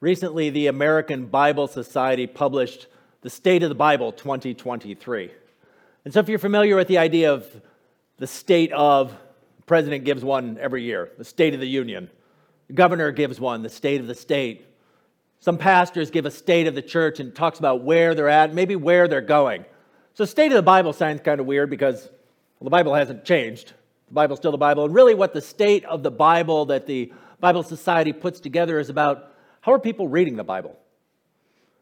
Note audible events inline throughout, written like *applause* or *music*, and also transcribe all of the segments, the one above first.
Recently, the American Bible Society published the State of the Bible 2023. And so, if you're familiar with the idea of the state of, the president gives one every year, the State of the Union. The governor gives one, the state of the state. Some pastors give a state of the church and talks about where they're at, maybe where they're going. So, state of the Bible sounds kind of weird because well, the Bible hasn't changed. The Bible's still the Bible. And really, what the state of the Bible that the Bible Society puts together is about how are people reading the Bible?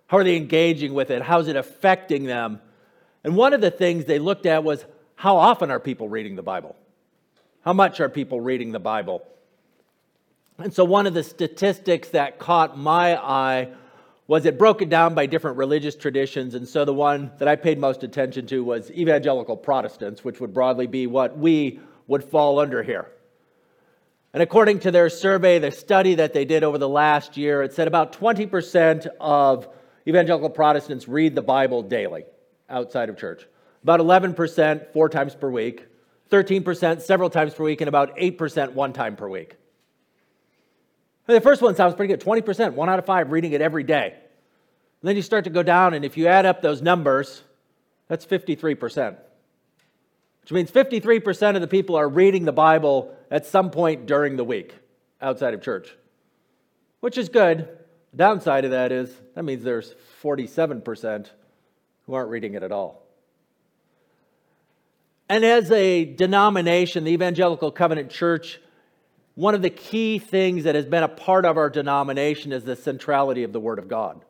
How are they engaging with it? How is it affecting them? And one of the things they looked at was how often are people reading the Bible? How much are people reading the Bible? And so, one of the statistics that caught my eye was it broken down by different religious traditions. And so, the one that I paid most attention to was evangelical Protestants, which would broadly be what we would fall under here. And according to their survey, the study that they did over the last year, it said about 20% of evangelical Protestants read the Bible daily outside of church. About 11% four times per week, 13% several times per week, and about 8% one time per week. The first one sounds pretty good 20%, one out of five reading it every day. And then you start to go down, and if you add up those numbers, that's 53%. Which means 53% of the people are reading the Bible at some point during the week outside of church, which is good. The downside of that is that means there's 47% who aren't reading it at all. And as a denomination, the Evangelical Covenant Church one of the key things that has been a part of our denomination is the centrality of the Word of God.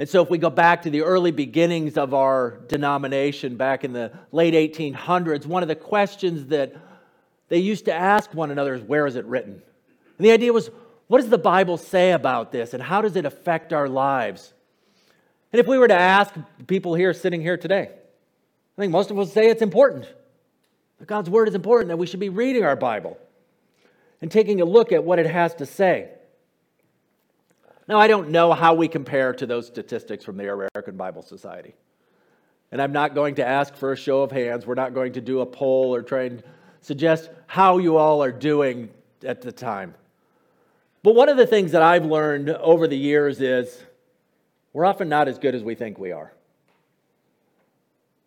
And so, if we go back to the early beginnings of our denomination back in the late 1800s, one of the questions that they used to ask one another is, Where is it written? And the idea was, What does the Bible say about this, and how does it affect our lives? And if we were to ask people here sitting here today, I think most of us say it's important. That God's Word is important, that we should be reading our Bible and taking a look at what it has to say. Now, I don't know how we compare to those statistics from the American Bible Society. And I'm not going to ask for a show of hands. We're not going to do a poll or try and suggest how you all are doing at the time. But one of the things that I've learned over the years is we're often not as good as we think we are.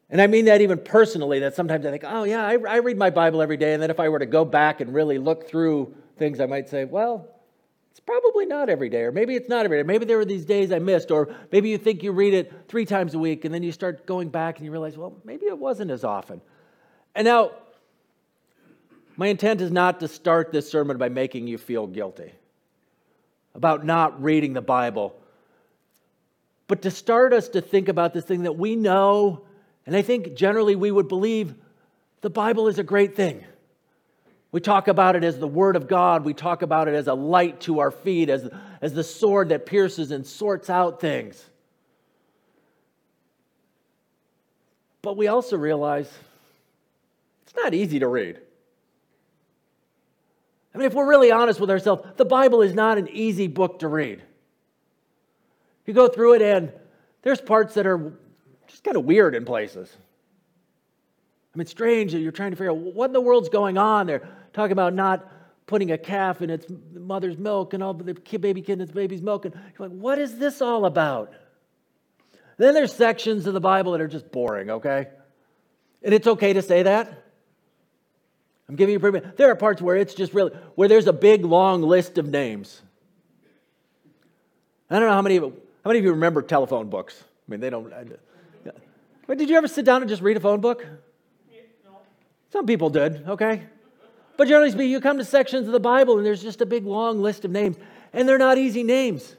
And I mean that even personally, that sometimes I think, oh, yeah, I, I, read my Bible every day. And then if I were to go back and really look through things, I might say, well, it's probably not every day. Or maybe it's not every day. Maybe there were these days I missed. Or maybe you think you read it three times a week. And then you start going back and you realize, well, maybe it wasn't as often. And now, my intent is not to start this sermon by making you feel guilty about not reading the Bible, but to start us to think about this thing that we know and I think generally we would believe the Bible is a great thing. We talk about it as the Word of God. We talk about it as a light to our feet, as, as the sword that pierces and sorts out things. But we also realize it's not easy to read. I mean, if we're really honest with ourselves, the Bible is not an easy book to read. You go through it, and there's parts that are just kind of weird in places. I mean, it's strange that you're trying to figure out what in the world's going on. They're talking about not putting a calf in its mother's milk and all the baby kid in its baby's milk. And you're like, what is this all about? Then there's sections of the Bible that are just boring, okay? And it's okay to say that. I'm giving you permission. There are parts where it's just really, where there's a big long list of names. I don't know how many, how many of you remember telephone books? I mean, they don't. But did you ever sit down and just read a phone book? No. Some people did, okay? But generally speaking, you come to sections of the Bible and there's just a big long list of names, and they're not easy names.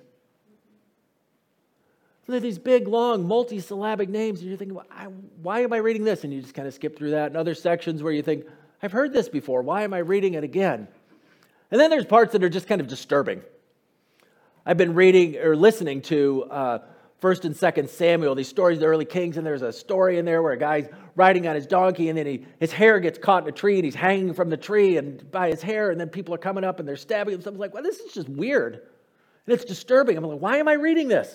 They're these big, long, multi-syllabic names, and you're thinking, why am I reading this? And you just kind of skip through that. And other sections where you think, I've heard this before. Why am I reading it again? And then there's parts that are just kind of disturbing. I've been reading or listening to uh, First and Second Samuel, these stories of the early kings, and there's a story in there where a guy's riding on his donkey, and then he, his hair gets caught in a tree, and he's hanging from the tree and by his hair, and then people are coming up and they're stabbing him. Someone's like, "Well, this is just weird, and it's disturbing." I'm like, "Why am I reading this?"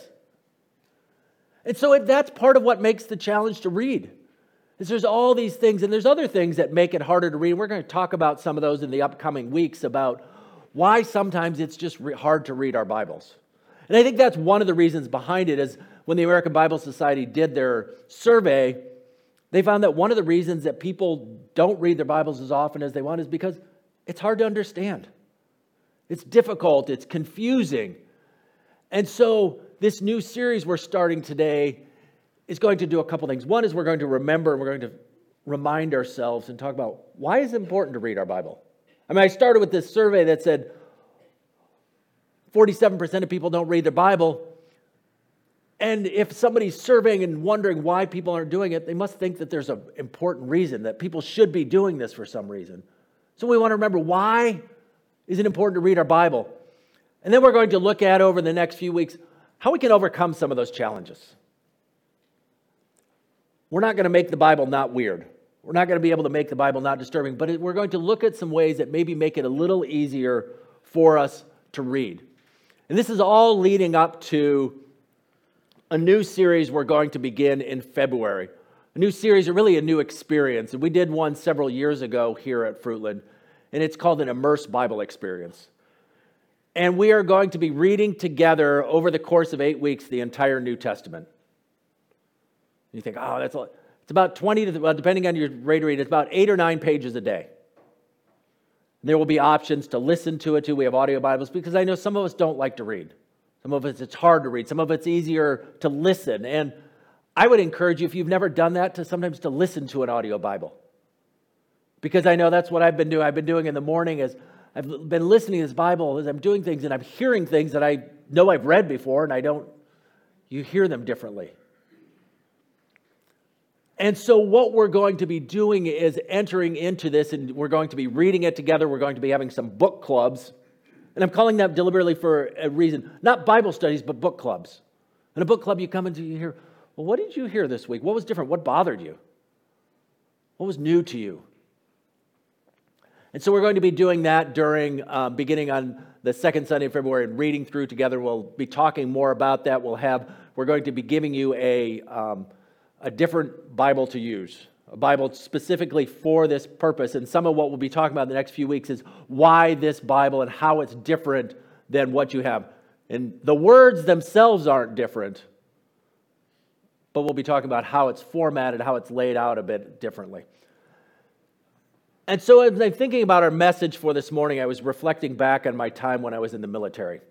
And so it, that's part of what makes the challenge to read. Is there's all these things, and there's other things that make it harder to read. We're going to talk about some of those in the upcoming weeks about why sometimes it's just hard to read our Bibles. And I think that's one of the reasons behind it is when the American Bible Society did their survey, they found that one of the reasons that people don't read their Bibles as often as they want is because it's hard to understand. It's difficult, it's confusing. And so, this new series we're starting today is going to do a couple things. One is we're going to remember and we're going to remind ourselves and talk about why is it important to read our Bible? I mean, I started with this survey that said 47% of people don't read their Bible. And if somebody's surveying and wondering why people aren't doing it, they must think that there's an important reason, that people should be doing this for some reason. So we want to remember why is it important to read our Bible? And then we're going to look at over the next few weeks how we can overcome some of those challenges. We're not going to make the Bible not weird. We're not going to be able to make the Bible not disturbing, but we're going to look at some ways that maybe make it a little easier for us to read. And this is all leading up to a new series we're going to begin in February. A new series, or really a new experience. And we did one several years ago here at Fruitland, and it's called an Immersed Bible Experience. And we are going to be reading together over the course of eight weeks the entire New Testament. You think, oh, that's a lot. It's about 20 to, well, depending on your rate read, it's about eight or nine pages a day. There will be options to listen to it too. We have audio Bibles because I know some of us don't like to read. Some of us it's hard to read. Some of it's easier to listen. And I would encourage you, if you've never done that, to sometimes to listen to an audio Bible. Because I know that's what I've been doing. I've been doing in the morning is I've been listening to this Bible as I'm doing things and I'm hearing things that I know I've read before and I don't, you hear them differently. And so, what we're going to be doing is entering into this, and we're going to be reading it together. We're going to be having some book clubs. And I'm calling that deliberately for a reason not Bible studies, but book clubs. In a book club, you come into you hear, well, what did you hear this week? What was different? What bothered you? What was new to you? And so, we're going to be doing that during, um, beginning on the second Sunday of February and reading through together. We'll be talking more about that. We'll have, we're going to be giving you a, um, a different Bible to use, a Bible specifically for this purpose. And some of what we'll be talking about in the next few weeks is why this Bible and how it's different than what you have. And the words themselves aren't different, but we'll be talking about how it's formatted, how it's laid out a bit differently. And so, as I'm thinking about our message for this morning, I was reflecting back on my time when I was in the military.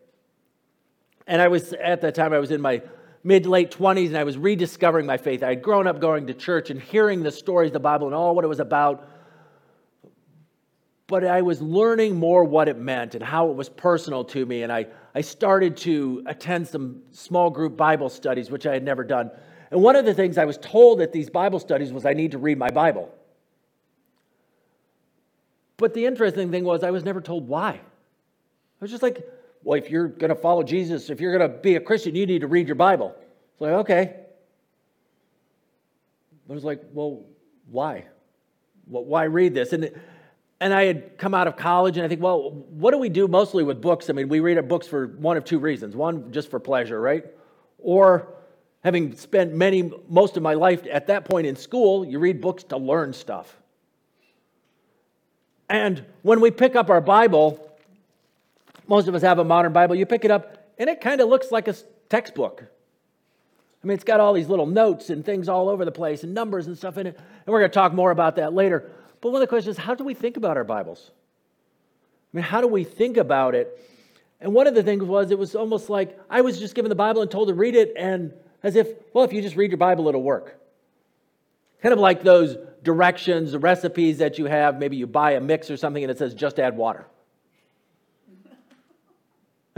And I was, at that time, I was in my mid late 20s and I was rediscovering my faith. I had grown up going to church and hearing the stories of the Bible and all what it was about. But I was learning more what it meant and how it was personal to me. And I, I started to attend some small group Bible studies, which I had never done. And one of the things I was told at these Bible studies was I need to read my Bible. But the interesting thing was, I was never told why. I was just like, well, if you're going to follow Jesus, if you're going to be a Christian, you need to read your Bible. It's like, okay. I was like, well, why? Why read this? And, and I had come out of college and I think, well, what do we do mostly with books? I mean, we read our books for one of two reasons. One, just for pleasure, right? Or having spent many, most of my life at that point in school, you read books to learn stuff. And when we pick up our Bible, most of us have a modern Bible. You pick it up, and it kind of looks like a textbook. I mean, it's got all these little notes and things all over the place and numbers and stuff in it. And we're going to talk more about that later. But one of the questions is how do we think about our Bibles? I mean, how do we think about it? And one of the things was it was almost like I was just given the Bible and told to read it, and as if, well, if you just read your Bible, it'll work. Kind of like those directions, recipes that you have. Maybe you buy a mix or something and it says just add water.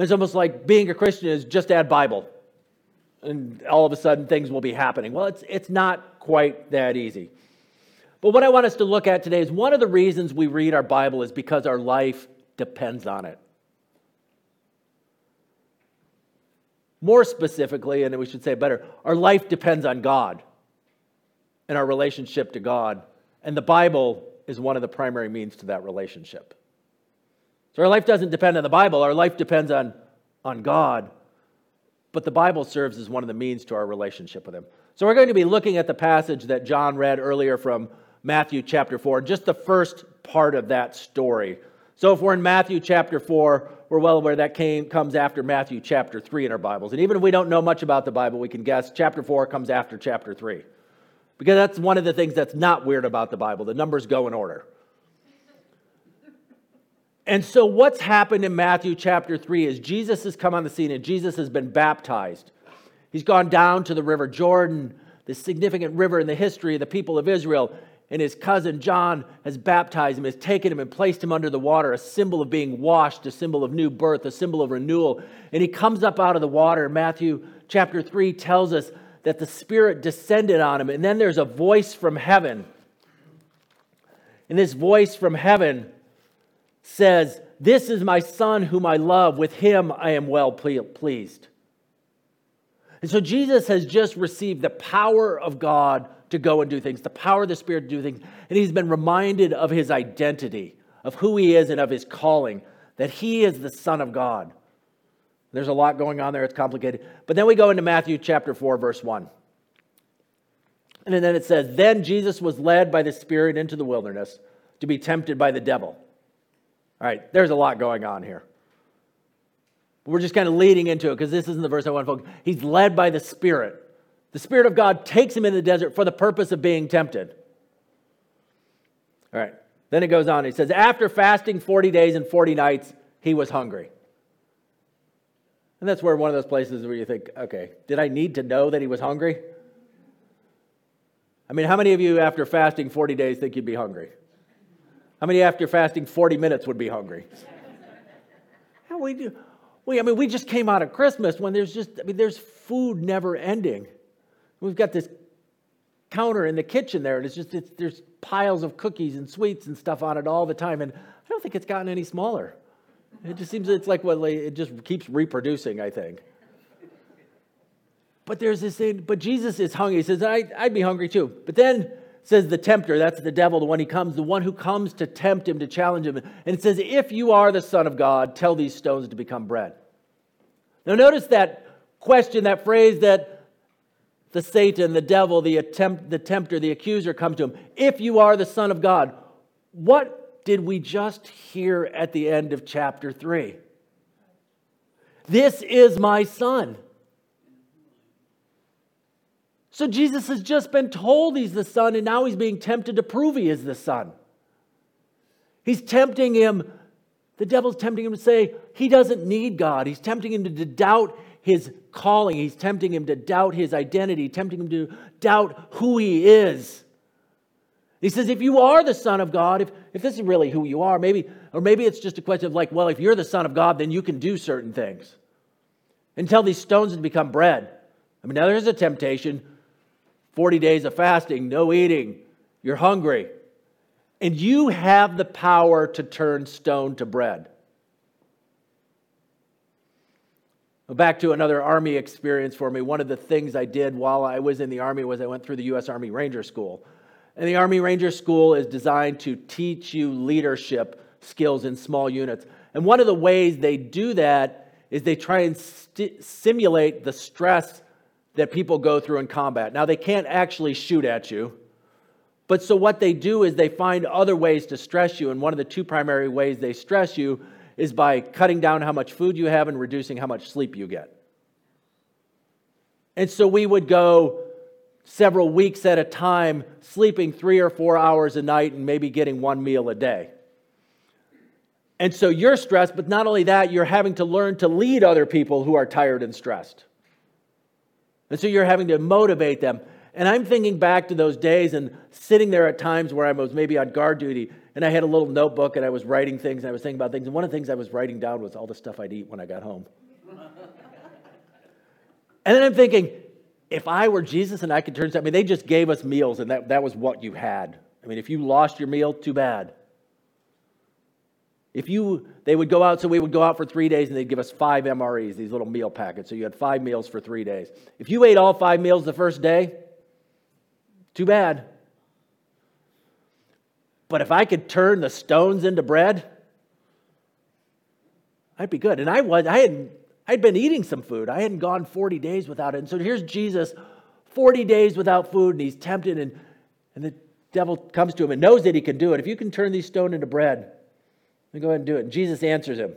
It's almost like being a Christian is just add Bible, and all of a sudden things will be happening. Well, it's, it's not quite that easy. But what I want us to look at today is one of the reasons we read our Bible is because our life depends on it. More specifically, and we should say better, our life depends on God and our relationship to God. And the Bible is one of the primary means to that relationship. So our life doesn't depend on the Bible, our life depends on, on God. But the Bible serves as one of the means to our relationship with Him. So we're going to be looking at the passage that John read earlier from Matthew chapter 4, just the first part of that story. So if we're in Matthew chapter 4, we're well aware that came, comes after Matthew chapter 3 in our Bibles. And even if we don't know much about the Bible, we can guess chapter 4 comes after chapter 3. Because that's one of the things that's not weird about the Bible. The numbers go in order. And so, what's happened in Matthew chapter 3 is Jesus has come on the scene and Jesus has been baptized. He's gone down to the River Jordan, the significant river in the history of the people of Israel, and his cousin John has baptized him, has taken him and placed him under the water, a symbol of being washed, a symbol of new birth, a symbol of renewal. And he comes up out of the water. Matthew chapter 3 tells us that the Spirit descended on him. And then there's a voice from heaven. And this voice from heaven says, This is my Son whom I love. With him I am well pleased. And so Jesus has just received the power of God to go and do things, the power of the Spirit to do things. And he's been reminded of his identity, of who he is, and of his calling, that he is the Son of God. There's a lot going on there, it's complicated. But then we go into Matthew chapter 4, verse 1. And then it says, Then Jesus was led by the Spirit into the wilderness to be tempted by the devil. All right, there's a lot going on here. We're just kind of leading into it because this isn't the verse I want to focus. He's led by the Spirit. The Spirit of God takes him in the desert for the purpose of being tempted. All right. Then it goes on. He says, After fasting 40 days and 40 nights, he was hungry. And that's where one of those places where you think, okay, did I need to know that he was hungry? I mean, how many of you after fasting 40 days think you'd be hungry? How many after fasting 40 minutes would be hungry? How we do? We, I mean, we just came out of Christmas when there's just, I mean, there's food never ending. We've got this counter in the kitchen there, and it's just it's, there's piles of cookies and sweets and stuff on it all the time, and I don't think it's gotten any smaller. It just seems it's like well, it just keeps reproducing. I think. But there's this thing. But Jesus is hungry. He says, I, "I'd be hungry too." But then says the tempter. That's the devil, the one he comes, the one who comes to tempt him, to challenge him. And it says, "If you are the Son of God, tell these stones to become bread." Now notice that question, that phrase that the Satan, the devil, the, attempt, the tempter, the accuser comes to him. If you are the Son of God, what did we just hear at the end of chapter 3? This is my son. So Jesus has just been told he's the son, and now he's being tempted to prove he is the son. He's tempting him, the devil's tempting him to say he doesn't need God. He's tempting him to doubt his calling. He's tempting him to doubt his identity, tempting him to doubt who he is. He says, if you are the Son of God, if, if this is really who you are, maybe, or maybe it's just a question of like, well, if you're the Son of God, then you can do certain things. And these stones to become bread. I mean, now there's a temptation 40 days of fasting, no eating, you're hungry. And you have the power to turn stone to bread. Back to another Army experience for me. One of the things I did while I was in the Army was I went through the U.S. Army Ranger School. And the Army Ranger School is designed to teach you leadership skills in small units. And one of the ways they do that is they try and st- simulate the stress that people go through in combat. Now, they can't actually shoot at you, but so what they do is they find other ways to stress you. And one of the two primary ways they stress you is by cutting down how much food you have and reducing how much sleep you get. And so we would go several weeks at a time, sleeping three or four hours a night and maybe getting one meal a day. And so you're stressed, but not only that, you're having to learn to lead other people who are tired and stressed. And so you're having to motivate them. And I'm thinking back to those days and sitting there at times where I was maybe on guard duty and I had a little notebook and I was writing things and I was thinking about things. And one of the things I was writing down was all the stuff I'd eat when I got home. *laughs* and then I'm thinking, if I were Jesus and I could turn, I mean, they just gave us meals and that, that was what you had. I mean, if you lost your meal, too bad. If you, they would go out, so we would go out for three days and they'd give us five MREs, these little meal packets. So you had five meals for three days. If you ate all five meals the first day, too bad. But if I could turn the stones into bread, I'd be good. And I was, I hadn't, I'd been eating some food. I hadn't gone 40 days without it. And so here's Jesus, 40 days without food, and he's tempted, and, and the devil comes to him and knows that he can do it. If you can turn these stones into bread, then go ahead and do it. Jesus answers him.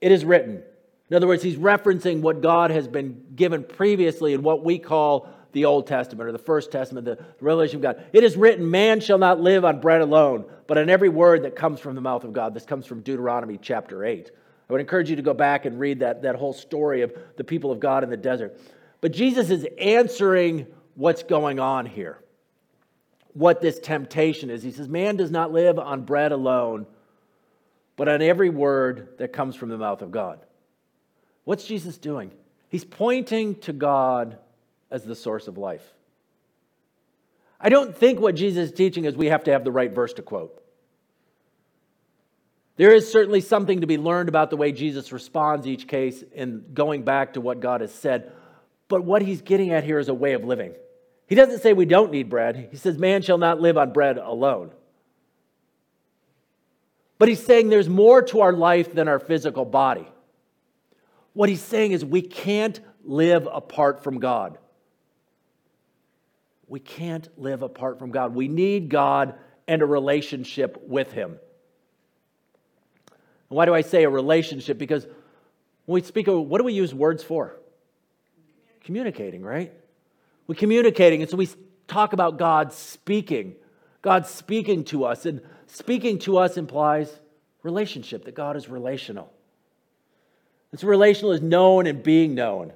It is written. In other words, he's referencing what God has been given previously in what we call the Old Testament or the First Testament, the revelation of God. It is written, Man shall not live on bread alone, but on every word that comes from the mouth of God. This comes from Deuteronomy chapter 8. I would encourage you to go back and read that, that whole story of the people of God in the desert. But Jesus is answering what's going on here, what this temptation is. He says, Man does not live on bread alone, but on every word that comes from the mouth of God. What's Jesus doing? He's pointing to God as the source of life. I don't think what Jesus is teaching is we have to have the right verse to quote. There is certainly something to be learned about the way Jesus responds each case in going back to what God has said. But what he's getting at here is a way of living. He doesn't say we don't need bread. He says, Man shall not live on bread alone. But he's saying there's more to our life than our physical body. What he's saying is we can't live apart from God. We can't live apart from God. We need God and a relationship with Him. And why do I say a relationship? Because when we speak of what do we use words for? Communicating, right? We're communicating. And so we talk about God speaking, God speaking to us. And speaking to us implies relationship, that God is relational. It's relational as known and being known.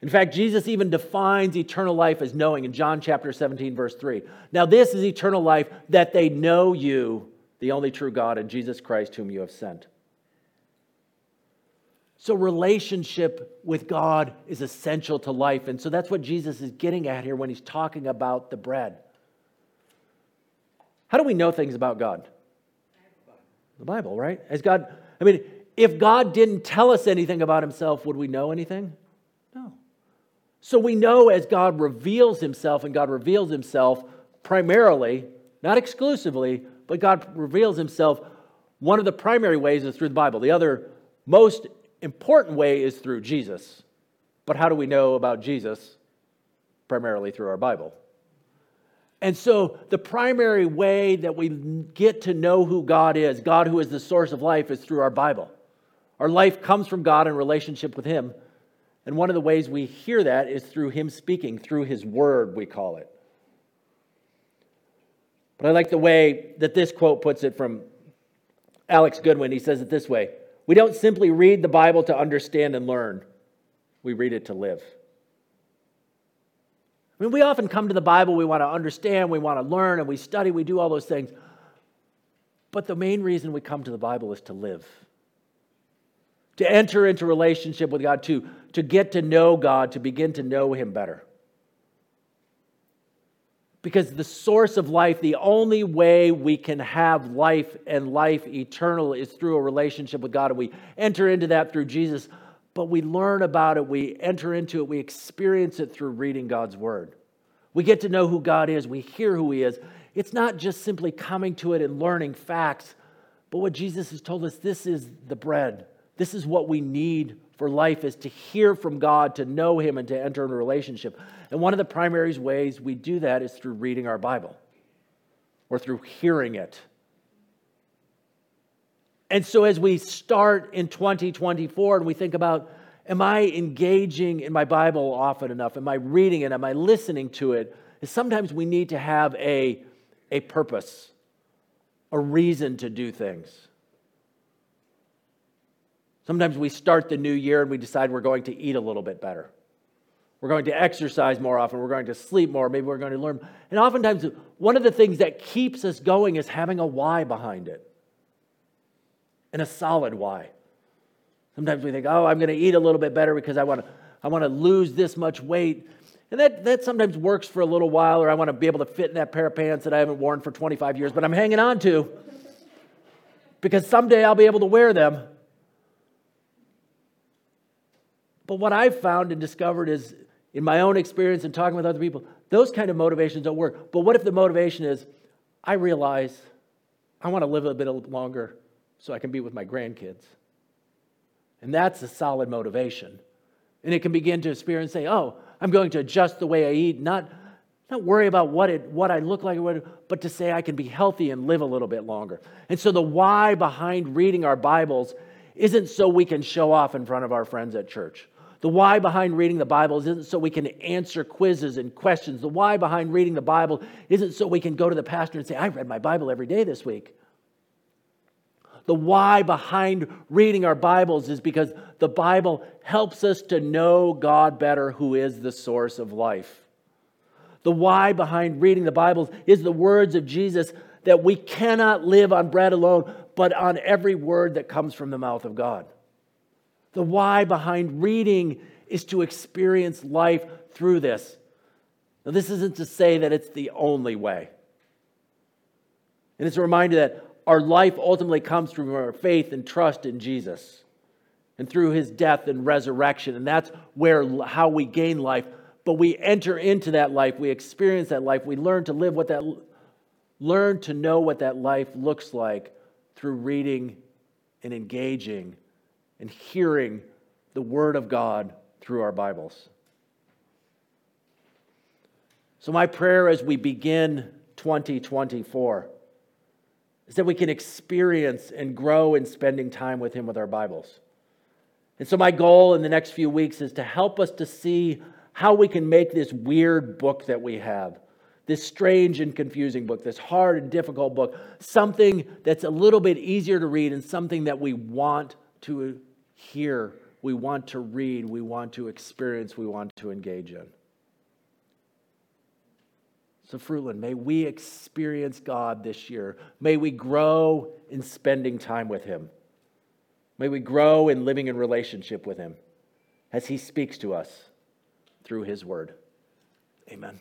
In fact, Jesus even defines eternal life as knowing in John chapter 17, verse 3. Now, this is eternal life, that they know you, the only true God, and Jesus Christ, whom you have sent. So, relationship with God is essential to life. And so, that's what Jesus is getting at here when he's talking about the bread. How do we know things about God? The Bible, right? As God, I mean, if God didn't tell us anything about himself, would we know anything? No. So we know as God reveals himself, and God reveals himself primarily, not exclusively, but God reveals himself. One of the primary ways is through the Bible. The other most important way is through Jesus. But how do we know about Jesus? Primarily through our Bible. And so, the primary way that we get to know who God is, God who is the source of life, is through our Bible. Our life comes from God in relationship with Him. And one of the ways we hear that is through Him speaking, through His Word, we call it. But I like the way that this quote puts it from Alex Goodwin. He says it this way We don't simply read the Bible to understand and learn, we read it to live. I mean, we often come to the Bible, we want to understand, we want to learn, and we study, we do all those things. But the main reason we come to the Bible is to live to enter into relationship with God, to, to get to know God, to begin to know Him better. Because the source of life, the only way we can have life and life eternal is through a relationship with God. And we enter into that through Jesus, but we learn about it, we enter into it, we experience it through reading God's Word. We get to know who God is, we hear who He is. It's not just simply coming to it and learning facts, but what Jesus has told us this is the bread this is what we need for life is to hear from God, to know him and to enter in a relationship. And one of the primary ways we do that is through reading our Bible or through hearing it. And so as we start in 2024 and we think about am I engaging in my Bible often enough? Am I reading it? Am I listening to it? sometimes we need to have a, a purpose, a reason to do things. Sometimes we start the new year and we decide we're going to eat a little bit better. We're going to exercise more often. We're going to sleep more. Maybe we're going to learn. And oftentimes, one of the things that keeps us going is having a why behind it and a solid why. Sometimes we think, oh, I'm going to eat a little bit better because I want to, I want to lose this much weight. And that, that sometimes works for a little while, or I want to be able to fit in that pair of pants that I haven't worn for 25 years, but I'm hanging on to because someday I'll be able to wear them. But what I've found and discovered is in my own experience and talking with other people, those kind of motivations don't work. But what if the motivation is, I realize I want to live a bit longer so I can be with my grandkids? And that's a solid motivation. And it can begin to experience say, oh, I'm going to adjust the way I eat, not, not worry about what, it, what I look like, but to say I can be healthy and live a little bit longer. And so the why behind reading our Bibles isn't so we can show off in front of our friends at church. The why behind reading the Bible isn't so we can answer quizzes and questions. The why behind reading the Bible isn't so we can go to the pastor and say, I read my Bible every day this week. The why behind reading our Bibles is because the Bible helps us to know God better, who is the source of life. The why behind reading the Bibles is the words of Jesus that we cannot live on bread alone, but on every word that comes from the mouth of God. The why behind reading is to experience life through this. Now, this isn't to say that it's the only way. And it's a reminder that our life ultimately comes from our faith and trust in Jesus and through his death and resurrection. And that's where how we gain life. But we enter into that life, we experience that life, we learn to live what that learn to know what that life looks like through reading and engaging and hearing the Word of God through our Bibles. So, my prayer as we begin 2024 is that we can experience and grow in spending time with Him with our Bibles. And so, my goal in the next few weeks is to help us to see how we can make this weird book that we have, this strange and confusing book, this hard and difficult book, something that's a little bit easier to read and something that we want to hear, we want to read, we want to experience, we want to engage in. So, Fruitland, may we experience God this year. May we grow in spending time with Him. May we grow in living in relationship with Him as He speaks to us through His Word. Amen.